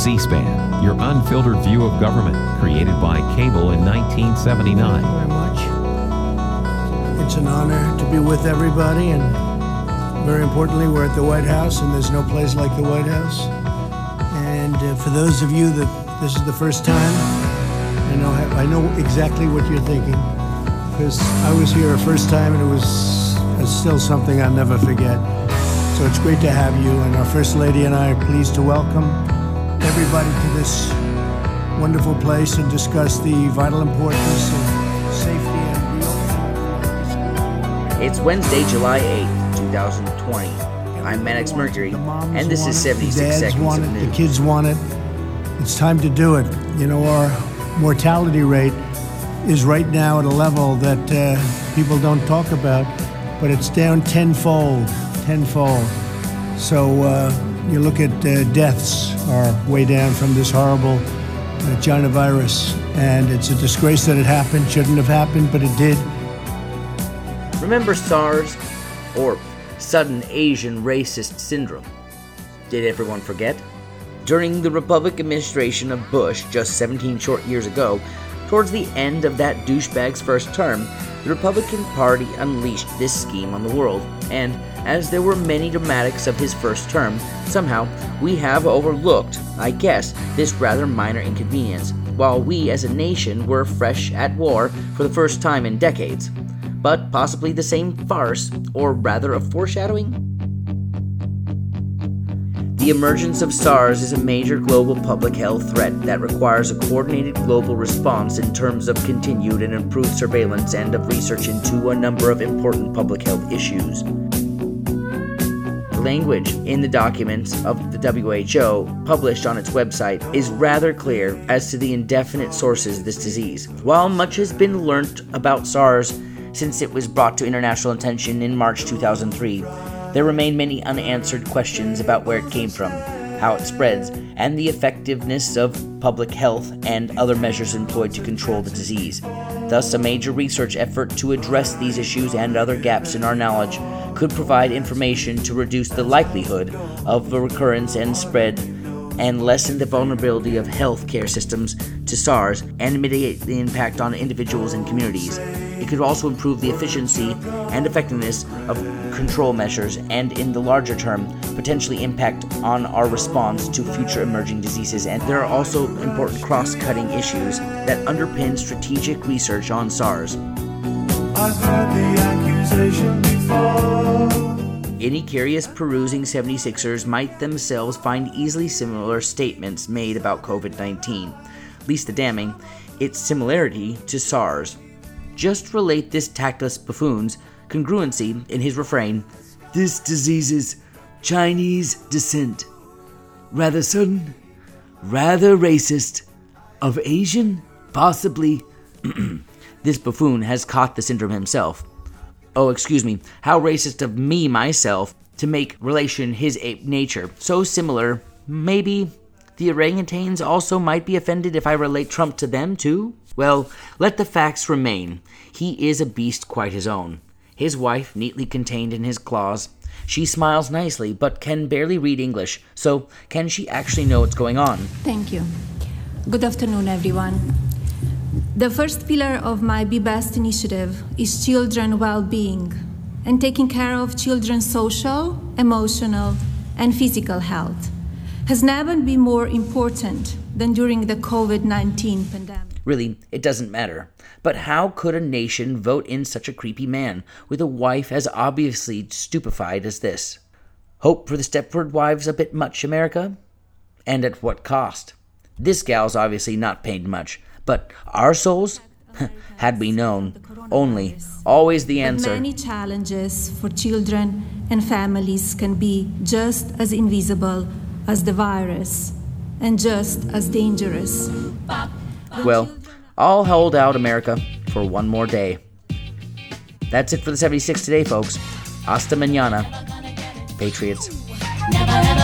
C SPAN, your unfiltered view of government, created by cable in 1979. Thank you very much. It's an honor to be with everybody, and very importantly, we're at the White House, and there's no place like the White House. And uh, for those of you that this is the first time, I know I know exactly what you're thinking, because I was here a first time, and it was still something I'll never forget. So it's great to have you, and our First Lady and I are pleased to welcome everybody to this wonderful place and discuss the vital importance of safety and reopening. It's Wednesday, July 8th, 2020. I'm Mannix Mercury, and this is it, 76 the dads Seconds want of it, The kids want it. It's time to do it. You know, our mortality rate is right now at a level that uh, people don't talk about, but it's down tenfold, tenfold. So uh, you look at uh, deaths are way down from this horrible uh, China virus, and it's a disgrace that it happened. Shouldn't have happened, but it did. Remember SARS? Or Sudden Asian Racist Syndrome? Did everyone forget? During the Republican administration of Bush just 17 short years ago, towards the end of that douchebag's first term, the Republican Party unleashed this scheme on the world, and as there were many dramatics of his first term, somehow we have overlooked, I guess, this rather minor inconvenience, while we as a nation were fresh at war for the first time in decades. But possibly the same farce, or rather a foreshadowing? The emergence of SARS is a major global public health threat that requires a coordinated global response in terms of continued and improved surveillance and of research into a number of important public health issues. The language in the documents of the WHO, published on its website, is rather clear as to the indefinite sources of this disease. While much has been learnt about SARS since it was brought to international attention in March 2003, there remain many unanswered questions about where it came from, how it spreads, and the effectiveness of public health and other measures employed to control the disease. Thus, a major research effort to address these issues and other gaps in our knowledge could provide information to reduce the likelihood of the recurrence and spread and lessen the vulnerability of healthcare systems to SARS and mitigate the impact on individuals and communities. Could also improve the efficiency and effectiveness of control measures and, in the larger term, potentially impact on our response to future emerging diseases. And there are also important cross cutting issues that underpin strategic research on SARS. I've heard the accusation before. Any curious perusing 76ers might themselves find easily similar statements made about COVID 19. Least the damning, its similarity to SARS. Just relate this tactless buffoon's congruency in his refrain This disease is Chinese descent. Rather sudden, rather racist. Of Asian? Possibly. this buffoon has caught the syndrome himself. Oh, excuse me, how racist of me, myself, to make relation his ape nature so similar, maybe the orangutans also might be offended if I relate Trump to them, too? Well, let the facts remain. He is a beast quite his own. His wife, neatly contained in his claws. She smiles nicely, but can barely read English, so can she actually know what's going on? Thank you. Good afternoon, everyone. The first pillar of my Be Best initiative is children well being and taking care of children's social, emotional, and physical health has never been more important than during the COVID 19 pandemic. Really, it doesn't matter. But how could a nation vote in such a creepy man with a wife as obviously stupefied as this? Hope for the Stepford wives a bit much, America? And at what cost? This gal's obviously not paid much, but our souls? Had we known. Only, always the But answer. many challenges for children and families can be just as invisible as the virus and just as dangerous. Well, I'll hold out, America, for one more day. That's it for the 76 today, folks. Hasta mañana, Patriots. Never